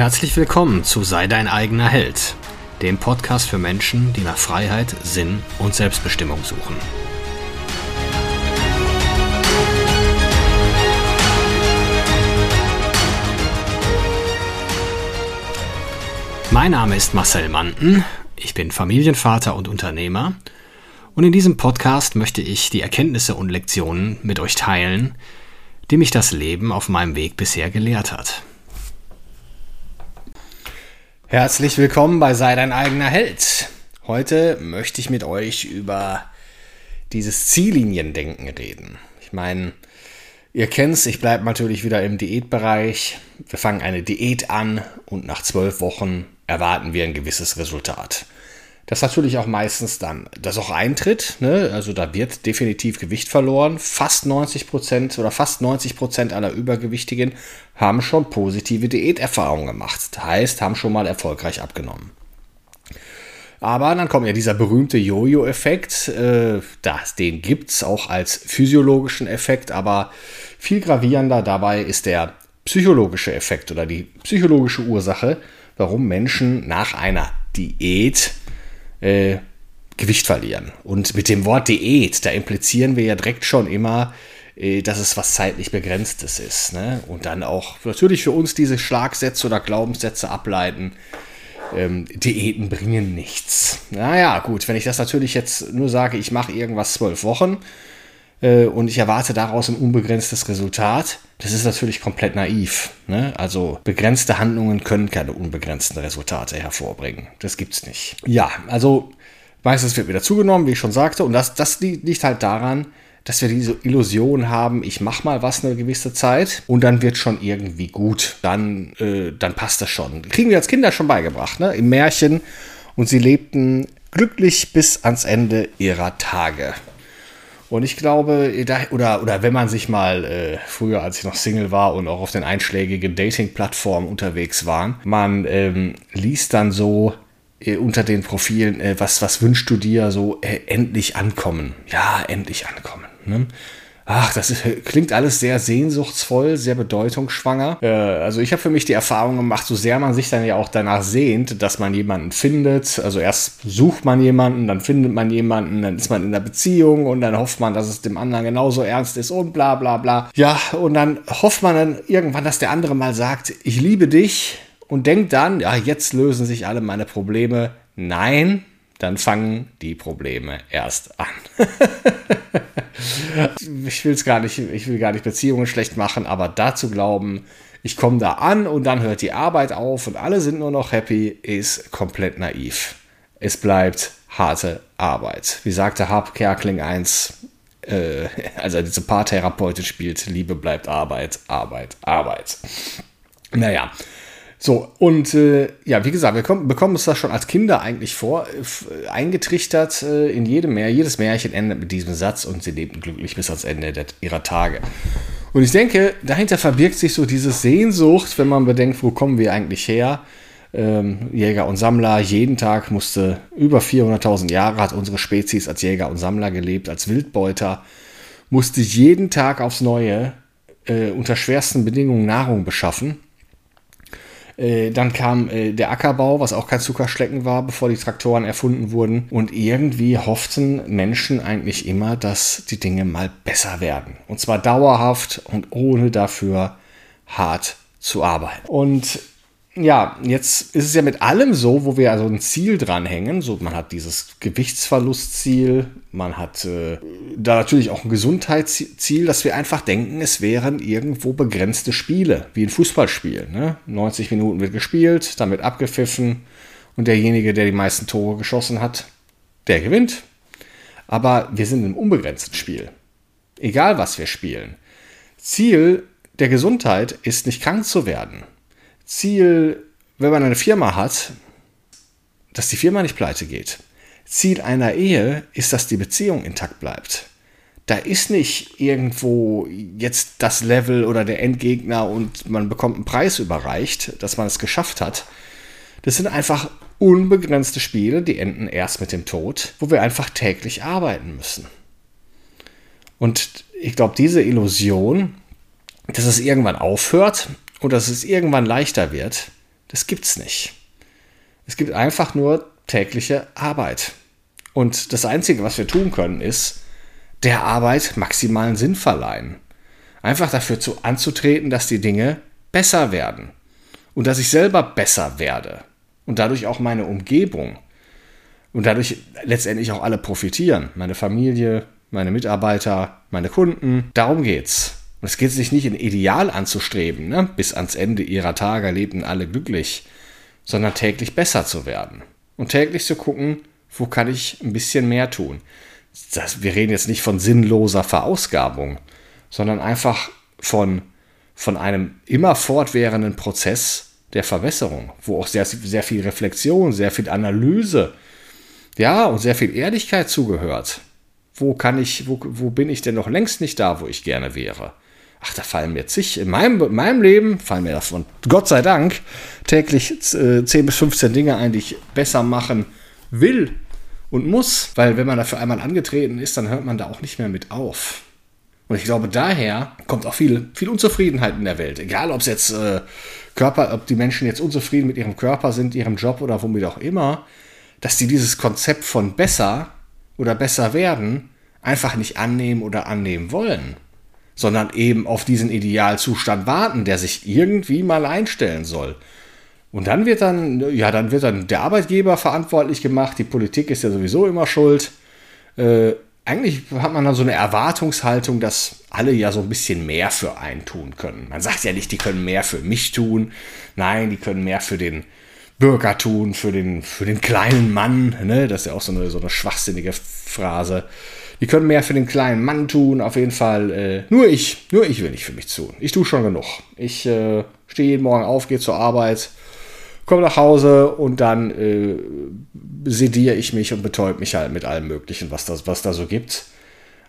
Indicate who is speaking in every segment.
Speaker 1: Herzlich willkommen zu Sei dein eigener Held, dem Podcast für Menschen, die nach Freiheit, Sinn und Selbstbestimmung suchen. Mein Name ist Marcel Manten, ich bin Familienvater und Unternehmer und in diesem Podcast möchte ich die Erkenntnisse und Lektionen mit euch teilen, die mich das Leben auf meinem Weg bisher gelehrt hat. Herzlich willkommen bei Sei dein eigener Held. Heute möchte ich mit euch über dieses Zielliniendenken reden. Ich meine, ihr kennt's, ich bleibe natürlich wieder im Diätbereich. Wir fangen eine Diät an und nach zwölf Wochen erwarten wir ein gewisses Resultat das natürlich auch meistens dann das auch eintritt. Ne? Also da wird definitiv Gewicht verloren. Fast 90 Prozent oder fast 90 Prozent aller Übergewichtigen haben schon positive Diäterfahrungen gemacht. Das heißt, haben schon mal erfolgreich abgenommen. Aber dann kommt ja dieser berühmte Jojo-Effekt. Äh, das, den gibt es auch als physiologischen Effekt, aber viel gravierender dabei ist der psychologische Effekt oder die psychologische Ursache, warum Menschen nach einer Diät äh, Gewicht verlieren. Und mit dem Wort Diät, da implizieren wir ja direkt schon immer, äh, dass es was zeitlich Begrenztes ist. Ne? Und dann auch natürlich für uns diese Schlagsätze oder Glaubenssätze ableiten. Ähm, Diäten bringen nichts. Naja, gut, wenn ich das natürlich jetzt nur sage, ich mache irgendwas zwölf Wochen äh, und ich erwarte daraus ein unbegrenztes Resultat, das ist natürlich komplett naiv. Ne? Also begrenzte Handlungen können keine unbegrenzten Resultate hervorbringen. Das gibt's nicht. Ja, also meistens wird wieder zugenommen, wie ich schon sagte. Und das, das liegt halt daran, dass wir diese Illusion haben, ich mache mal was eine gewisse Zeit und dann wird schon irgendwie gut. Dann, äh, dann passt das schon. Kriegen wir als Kinder schon beigebracht, ne? Im Märchen. Und sie lebten glücklich bis ans Ende ihrer Tage. Und ich glaube, oder, oder wenn man sich mal äh, früher, als ich noch Single war und auch auf den einschlägigen Dating-Plattformen unterwegs war, man ähm, liest dann so äh, unter den Profilen, äh, was, was wünschst du dir so äh, endlich ankommen? Ja, endlich ankommen. Ne? Ach, das ist, klingt alles sehr sehnsuchtsvoll, sehr bedeutungsschwanger. Äh, also ich habe für mich die Erfahrung gemacht, so sehr man sich dann ja auch danach sehnt, dass man jemanden findet. Also erst sucht man jemanden, dann findet man jemanden, dann ist man in der Beziehung und dann hofft man, dass es dem anderen genauso ernst ist und bla bla bla. Ja, und dann hofft man dann irgendwann, dass der andere mal sagt, ich liebe dich und denkt dann, ja, jetzt lösen sich alle meine Probleme. Nein, dann fangen die Probleme erst an. ich will es gar nicht, ich will gar nicht Beziehungen schlecht machen, aber dazu glauben, ich komme da an und dann hört die Arbeit auf und alle sind nur noch happy, ist komplett naiv. Es bleibt harte Arbeit. Wie sagte Harp Kerkling 1, äh, als er diese Paartherapeutin spielt, Liebe bleibt Arbeit, Arbeit, Arbeit. Naja, so, und äh, ja, wie gesagt, wir kommen, bekommen uns das schon als Kinder eigentlich vor, eingetrichtert äh, in jedem Märchen. Jedes Märchen endet mit diesem Satz und sie lebten glücklich bis ans Ende der, ihrer Tage. Und ich denke, dahinter verbirgt sich so diese Sehnsucht, wenn man bedenkt, wo kommen wir eigentlich her? Ähm, Jäger und Sammler, jeden Tag musste über 400.000 Jahre hat unsere Spezies als Jäger und Sammler gelebt, als Wildbeuter, musste jeden Tag aufs Neue äh, unter schwersten Bedingungen Nahrung beschaffen äh, dann kam äh, der Ackerbau, was auch kein Zuckerschlecken war, bevor die Traktoren erfunden wurden. Und irgendwie hofften Menschen eigentlich immer, dass die Dinge mal besser werden. Und zwar dauerhaft und ohne dafür hart zu arbeiten. Und ja, jetzt ist es ja mit allem so, wo wir also ein Ziel dranhängen. So, man hat dieses Gewichtsverlustziel, man hat äh, da natürlich auch ein Gesundheitsziel, dass wir einfach denken, es wären irgendwo begrenzte Spiele, wie ein Fußballspiel. Ne? 90 Minuten wird gespielt, dann wird abgepfiffen und derjenige, der die meisten Tore geschossen hat, der gewinnt. Aber wir sind im unbegrenzten Spiel. Egal, was wir spielen. Ziel der Gesundheit ist nicht krank zu werden. Ziel, wenn man eine Firma hat, dass die Firma nicht pleite geht. Ziel einer Ehe ist, dass die Beziehung intakt bleibt. Da ist nicht irgendwo jetzt das Level oder der Endgegner und man bekommt einen Preis überreicht, dass man es geschafft hat. Das sind einfach unbegrenzte Spiele, die enden erst mit dem Tod, wo wir einfach täglich arbeiten müssen. Und ich glaube, diese Illusion, dass es irgendwann aufhört und dass es irgendwann leichter wird, Das gibt's nicht. Es gibt einfach nur tägliche Arbeit. Und das Einzige, was wir tun können, ist, der Arbeit maximalen Sinn verleihen. Einfach dafür zu, anzutreten, dass die Dinge besser werden. Und dass ich selber besser werde. Und dadurch auch meine Umgebung. Und dadurch letztendlich auch alle profitieren. Meine Familie, meine Mitarbeiter, meine Kunden. Darum geht's. Und es geht sich nicht ein Ideal anzustreben, ne? bis ans Ende ihrer Tage lebten alle glücklich, sondern täglich besser zu werden. Und täglich zu gucken, wo kann ich ein bisschen mehr tun. Das, wir reden jetzt nicht von sinnloser Verausgabung, sondern einfach von, von einem immer fortwährenden Prozess der Verbesserung, wo auch sehr, sehr viel Reflexion, sehr viel Analyse, ja, und sehr viel Ehrlichkeit zugehört. Wo kann ich, wo, wo bin ich denn noch längst nicht da, wo ich gerne wäre? Ach, da fallen mir zig, in meinem, in meinem Leben fallen mir davon, Gott sei Dank, täglich äh, 10 bis 15 Dinge ein, die ich besser machen will und muss, weil wenn man dafür einmal angetreten ist, dann hört man da auch nicht mehr mit auf. Und ich glaube, daher kommt auch viel, viel Unzufriedenheit in der Welt. Egal, ob es jetzt äh, Körper, ob die Menschen jetzt unzufrieden mit ihrem Körper sind, ihrem Job oder womit auch immer, dass die dieses Konzept von besser oder besser werden einfach nicht annehmen oder annehmen wollen, sondern eben auf diesen Idealzustand warten, der sich irgendwie mal einstellen soll. Und dann wird dann, ja, dann wird dann der Arbeitgeber verantwortlich gemacht, die Politik ist ja sowieso immer schuld. Äh, eigentlich hat man dann so eine Erwartungshaltung, dass alle ja so ein bisschen mehr für einen tun können. Man sagt ja nicht, die können mehr für mich tun. Nein, die können mehr für den Bürger tun, für den, für den kleinen Mann. Ne? Das ist ja auch so eine, so eine schwachsinnige Phrase. Die können mehr für den kleinen Mann tun, auf jeden Fall. Äh, nur ich, nur ich will nicht für mich tun. Ich tue schon genug. Ich äh, stehe jeden Morgen auf, gehe zur Arbeit, komme nach Hause und dann äh, sediere ich mich und betäube mich halt mit allem Möglichen, was, das, was da so gibt.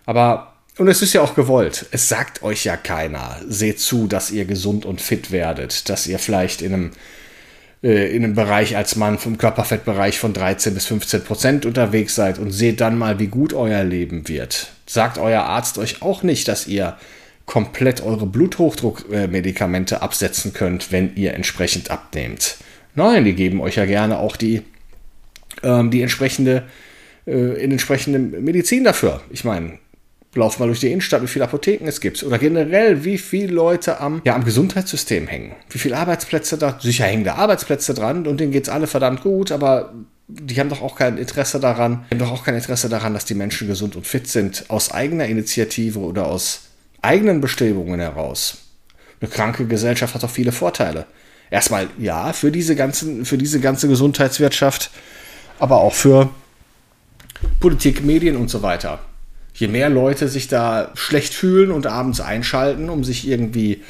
Speaker 1: Aber, und es ist ja auch gewollt. Es sagt euch ja keiner. Seht zu, dass ihr gesund und fit werdet, dass ihr vielleicht in einem äh, in einem Bereich als Mann vom Körperfettbereich von 13 bis 15 Prozent unterwegs seid und seht dann mal, wie gut euer Leben wird. Sagt euer Arzt euch auch nicht, dass ihr komplett eure Bluthochdruckmedikamente absetzen könnt, wenn ihr entsprechend abnehmt. Nein, die geben euch ja gerne auch die, ähm, die entsprechende, äh, in entsprechende Medizin dafür. Ich meine, lauf mal durch die Innenstadt, wie viele Apotheken es gibt. Oder generell, wie viele Leute am, ja, am Gesundheitssystem hängen. Wie viele Arbeitsplätze da, sicher hängen da Arbeitsplätze dran und denen geht es alle verdammt gut, aber die haben doch auch kein Interesse daran, haben doch auch kein Interesse daran, dass die Menschen gesund und fit sind, aus eigener Initiative oder aus eigenen Bestrebungen heraus. Eine kranke Gesellschaft hat auch viele Vorteile erstmal ja für diese ganzen, für diese ganze Gesundheitswirtschaft, aber auch für Politik, Medien und so weiter. Je mehr Leute sich da schlecht fühlen und abends einschalten, um sich irgendwie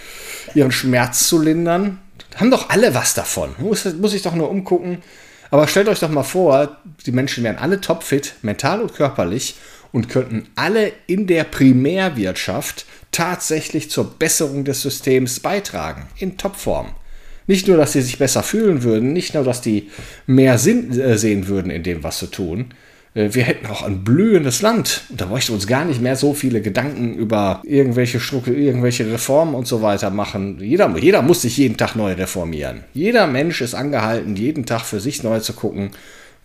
Speaker 1: ihren Schmerz zu lindern, haben doch alle was davon. Muss, muss ich doch nur umgucken. Aber stellt euch doch mal vor, die Menschen wären alle topfit, mental und körperlich und könnten alle in der Primärwirtschaft tatsächlich zur Besserung des Systems beitragen. In Topform. Nicht nur, dass sie sich besser fühlen würden, nicht nur, dass die mehr Sinn äh, sehen würden in dem, was sie tun. Äh, wir hätten auch ein blühendes Land. Und da bräuchten uns gar nicht mehr so viele Gedanken über irgendwelche Struktur, irgendwelche Reformen und so weiter machen. Jeder, jeder muss sich jeden Tag neu reformieren. Jeder Mensch ist angehalten, jeden Tag für sich neu zu gucken,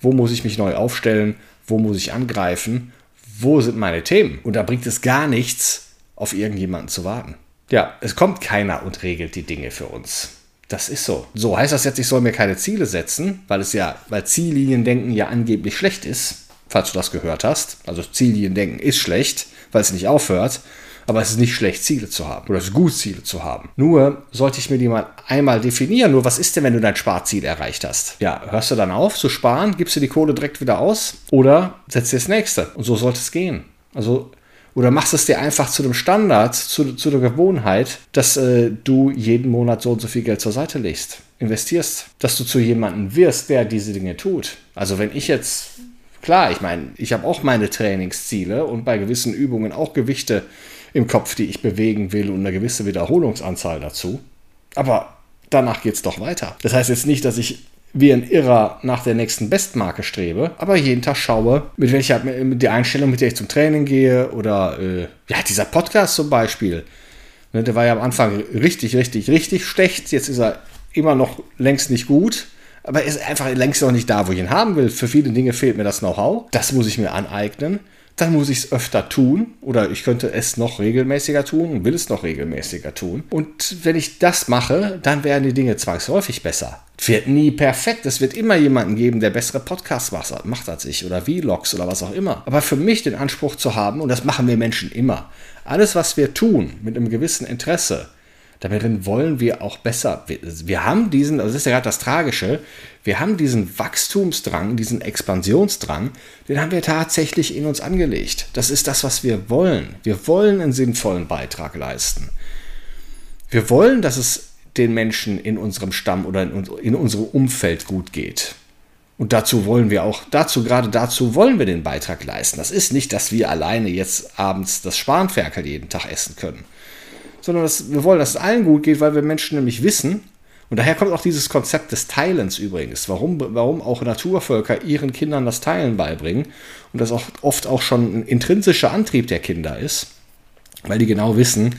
Speaker 1: wo muss ich mich neu aufstellen, wo muss ich angreifen, wo sind meine Themen. Und da bringt es gar nichts, auf irgendjemanden zu warten. Ja, es kommt keiner und regelt die Dinge für uns. Das ist so. So heißt das jetzt, ich soll mir keine Ziele setzen, weil es ja, weil Zielliniendenken ja angeblich schlecht ist, falls du das gehört hast. Also Zielliniendenken ist schlecht, weil es nicht aufhört. Aber es ist nicht schlecht, Ziele zu haben. Oder es ist gut, Ziele zu haben. Nur sollte ich mir die mal einmal definieren. Nur was ist denn, wenn du dein Sparziel erreicht hast? Ja, hörst du dann auf zu sparen? Gibst du die Kohle direkt wieder aus? Oder setzt dir das nächste? Und so sollte es gehen. Also oder machst es dir einfach zu dem Standard, zu, zu der Gewohnheit, dass äh, du jeden Monat so und so viel Geld zur Seite legst, investierst, dass du zu jemandem wirst, der diese Dinge tut. Also wenn ich jetzt, klar, ich meine, ich habe auch meine Trainingsziele und bei gewissen Übungen auch Gewichte im Kopf, die ich bewegen will und eine gewisse Wiederholungsanzahl dazu. Aber danach geht es doch weiter. Das heißt jetzt nicht, dass ich wie ein Irrer nach der nächsten Bestmarke strebe, aber jeden Tag schaue, mit welcher mit der Einstellung, mit der ich zum Training gehe oder äh, ja, dieser Podcast zum Beispiel. Ne, der war ja am Anfang richtig, richtig, richtig schlecht. Jetzt ist er immer noch längst nicht gut, aber er ist einfach längst noch nicht da, wo ich ihn haben will. Für viele Dinge fehlt mir das Know-how. Das muss ich mir aneignen. Dann muss ich es öfter tun oder ich könnte es noch regelmäßiger tun und will es noch regelmäßiger tun. Und wenn ich das mache, dann werden die Dinge zwangsläufig besser. Wird nie perfekt. Es wird immer jemanden geben, der bessere Podcasts macht als ich oder Vlogs oder was auch immer. Aber für mich den Anspruch zu haben, und das machen wir Menschen immer, alles, was wir tun, mit einem gewissen Interesse, darin wollen wir auch besser. Wir, wir haben diesen, also das ist ja gerade das Tragische, wir haben diesen Wachstumsdrang, diesen Expansionsdrang, den haben wir tatsächlich in uns angelegt. Das ist das, was wir wollen. Wir wollen einen sinnvollen Beitrag leisten. Wir wollen, dass es den Menschen in unserem Stamm oder in, in unserem Umfeld gut geht. Und dazu wollen wir auch, dazu, gerade dazu wollen wir den Beitrag leisten. Das ist nicht, dass wir alleine jetzt abends das Spanferkel jeden Tag essen können sondern dass wir wollen, dass es allen gut geht, weil wir Menschen nämlich wissen, und daher kommt auch dieses Konzept des Teilens übrigens, warum, warum auch Naturvölker ihren Kindern das Teilen beibringen und das auch oft auch schon ein intrinsischer Antrieb der Kinder ist, weil die genau wissen,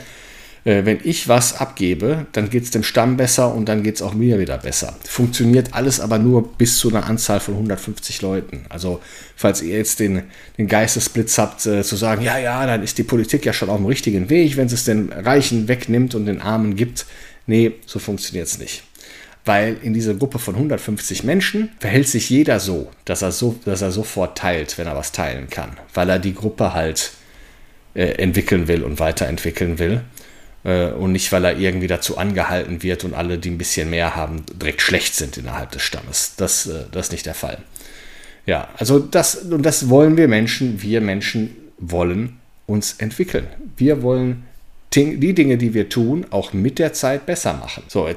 Speaker 1: wenn ich was abgebe, dann geht es dem Stamm besser und dann geht es auch mir wieder besser. Funktioniert alles aber nur bis zu einer Anzahl von 150 Leuten. Also falls ihr jetzt den, den Geistesblitz habt, äh, zu sagen, ja, ja, dann ist die Politik ja schon auf dem richtigen Weg, wenn es den Reichen wegnimmt und den Armen gibt. Nee, so funktioniert es nicht. Weil in dieser Gruppe von 150 Menschen verhält sich jeder so, dass er, so, dass er sofort teilt, wenn er was teilen kann. Weil er die Gruppe halt äh, entwickeln will und weiterentwickeln will. Äh, und nicht, weil er irgendwie dazu angehalten wird und alle, die ein bisschen mehr haben, direkt schlecht sind innerhalb des Stammes. Das, äh, das ist nicht der Fall. Ja, also das, und das wollen wir Menschen, wir Menschen wollen uns entwickeln. Wir wollen die Dinge, die wir tun, auch mit der Zeit besser machen. So,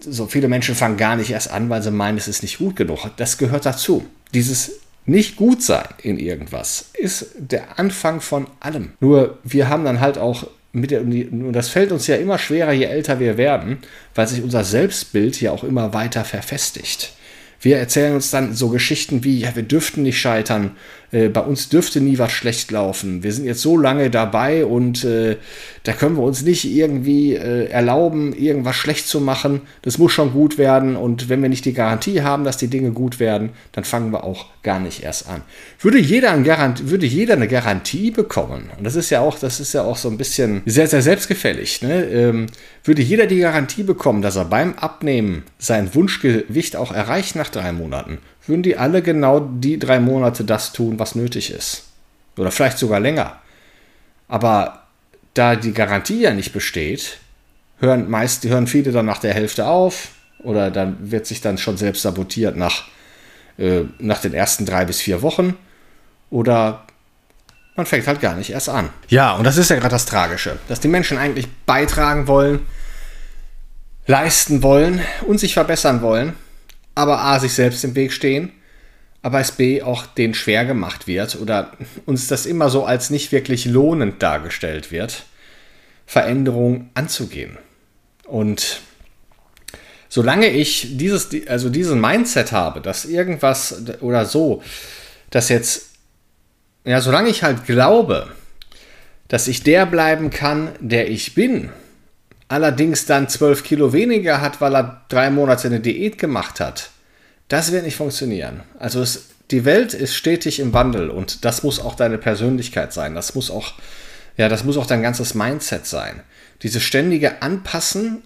Speaker 1: so viele Menschen fangen gar nicht erst an, weil sie meinen, es ist nicht gut genug. Das gehört dazu. Dieses nicht gut sein in irgendwas ist der Anfang von allem. Nur wir haben dann halt auch der, und das fällt uns ja immer schwerer, je älter wir werden, weil sich unser Selbstbild ja auch immer weiter verfestigt. Wir erzählen uns dann so Geschichten wie, ja, wir dürften nicht scheitern, äh, bei uns dürfte nie was schlecht laufen. Wir sind jetzt so lange dabei und äh, da können wir uns nicht irgendwie äh, erlauben, irgendwas schlecht zu machen. Das muss schon gut werden und wenn wir nicht die Garantie haben, dass die Dinge gut werden, dann fangen wir auch gar nicht erst an. Würde jeder, ein Garant würde jeder eine Garantie bekommen, und das ist ja auch, das ist ja auch so ein bisschen sehr, sehr selbstgefällig, ne? ähm, würde jeder die Garantie bekommen, dass er beim Abnehmen sein Wunschgewicht auch erreicht nach drei Monaten, würden die alle genau die drei Monate das tun, was nötig ist. Oder vielleicht sogar länger. Aber da die Garantie ja nicht besteht, hören meist, hören viele dann nach der Hälfte auf oder dann wird sich dann schon selbst sabotiert nach, äh, nach den ersten drei bis vier Wochen oder man fängt halt gar nicht erst an. Ja, und das ist ja gerade das Tragische, dass die Menschen eigentlich beitragen wollen, leisten wollen und sich verbessern wollen, aber A, sich selbst im Weg stehen, aber es B, auch denen schwer gemacht wird oder uns das immer so als nicht wirklich lohnend dargestellt wird, Veränderung anzugehen. Und solange ich dieses, also diesen Mindset habe, dass irgendwas oder so, dass jetzt, ja, solange ich halt glaube, dass ich der bleiben kann, der ich bin, allerdings dann 12 Kilo weniger hat, weil er drei Monate eine Diät gemacht hat, das wird nicht funktionieren. Also es, die Welt ist stetig im Wandel und das muss auch deine Persönlichkeit sein. Das muss auch, ja, das muss auch dein ganzes Mindset sein. Diese ständige Anpassen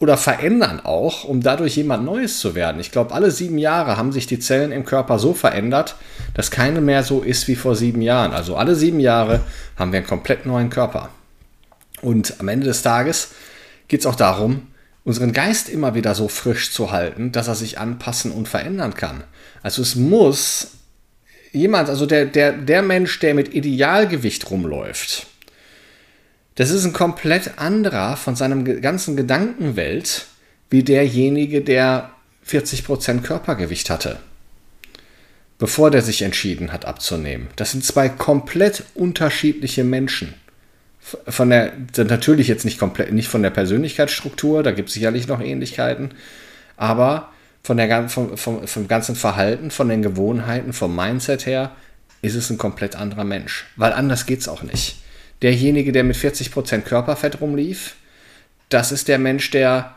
Speaker 1: oder verändern auch, um dadurch jemand Neues zu werden. Ich glaube, alle sieben Jahre haben sich die Zellen im Körper so verändert, dass keine mehr so ist wie vor sieben Jahren. Also alle sieben Jahre haben wir einen komplett neuen Körper. Und am Ende des Tages geht es auch darum, unseren Geist immer wieder so frisch zu halten, dass er sich anpassen und verändern kann. Also es muss jemand, also der, der, der Mensch, der mit Idealgewicht rumläuft, das ist ein komplett anderer von seinem ganzen Gedankenwelt wie derjenige, der 40% Körpergewicht hatte, bevor der sich entschieden hat abzunehmen. Das sind zwei komplett unterschiedliche Menschen von der, natürlich jetzt nicht komplett, nicht von der Persönlichkeitsstruktur, da gibt es sicherlich noch Ähnlichkeiten, aber von der, vom, vom, vom ganzen Verhalten, von den Gewohnheiten, vom Mindset her, ist es ein komplett anderer Mensch. Weil anders geht es auch nicht. Derjenige, der mit 40% Körperfett rumlief, das ist der Mensch, der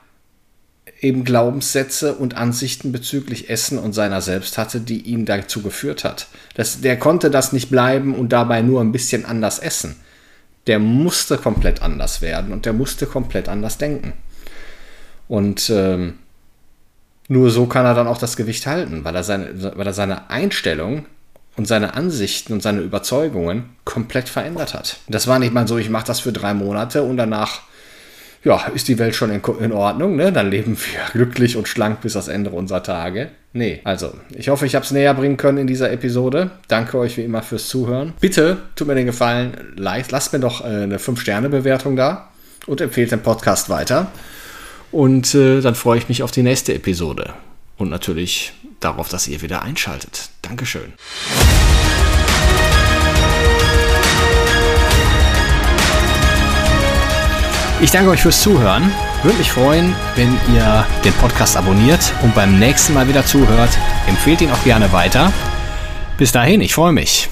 Speaker 1: eben Glaubenssätze und Ansichten bezüglich Essen und seiner selbst hatte, die ihn dazu geführt hat. Das, der konnte das nicht bleiben und dabei nur ein bisschen anders essen. Der musste komplett anders werden und der musste komplett anders denken. Und ähm, nur so kann er dann auch das Gewicht halten, weil er seine, weil er seine Einstellung und seine Ansichten und seine Überzeugungen komplett verändert hat. Das war nicht mal so, ich mache das für drei Monate und danach ja, ist die Welt schon in, in Ordnung, ne? Dann leben wir glücklich und schlank bis das Ende unserer Tage. Nee, also, ich hoffe, ich habe es näher bringen können in dieser Episode. Danke euch wie immer fürs Zuhören. Bitte tut mir den Gefallen, lasst mir doch äh, eine 5-Sterne-Bewertung da und empfehlt den Podcast weiter. Und äh, dann freue ich mich auf die nächste Episode. Und natürlich darauf, dass ihr wieder einschaltet. Dankeschön. Ich danke euch fürs Zuhören. Würde mich freuen, wenn ihr den Podcast abonniert und beim nächsten Mal wieder zuhört. Empfehlt ihn auch gerne weiter. Bis dahin, ich freue mich.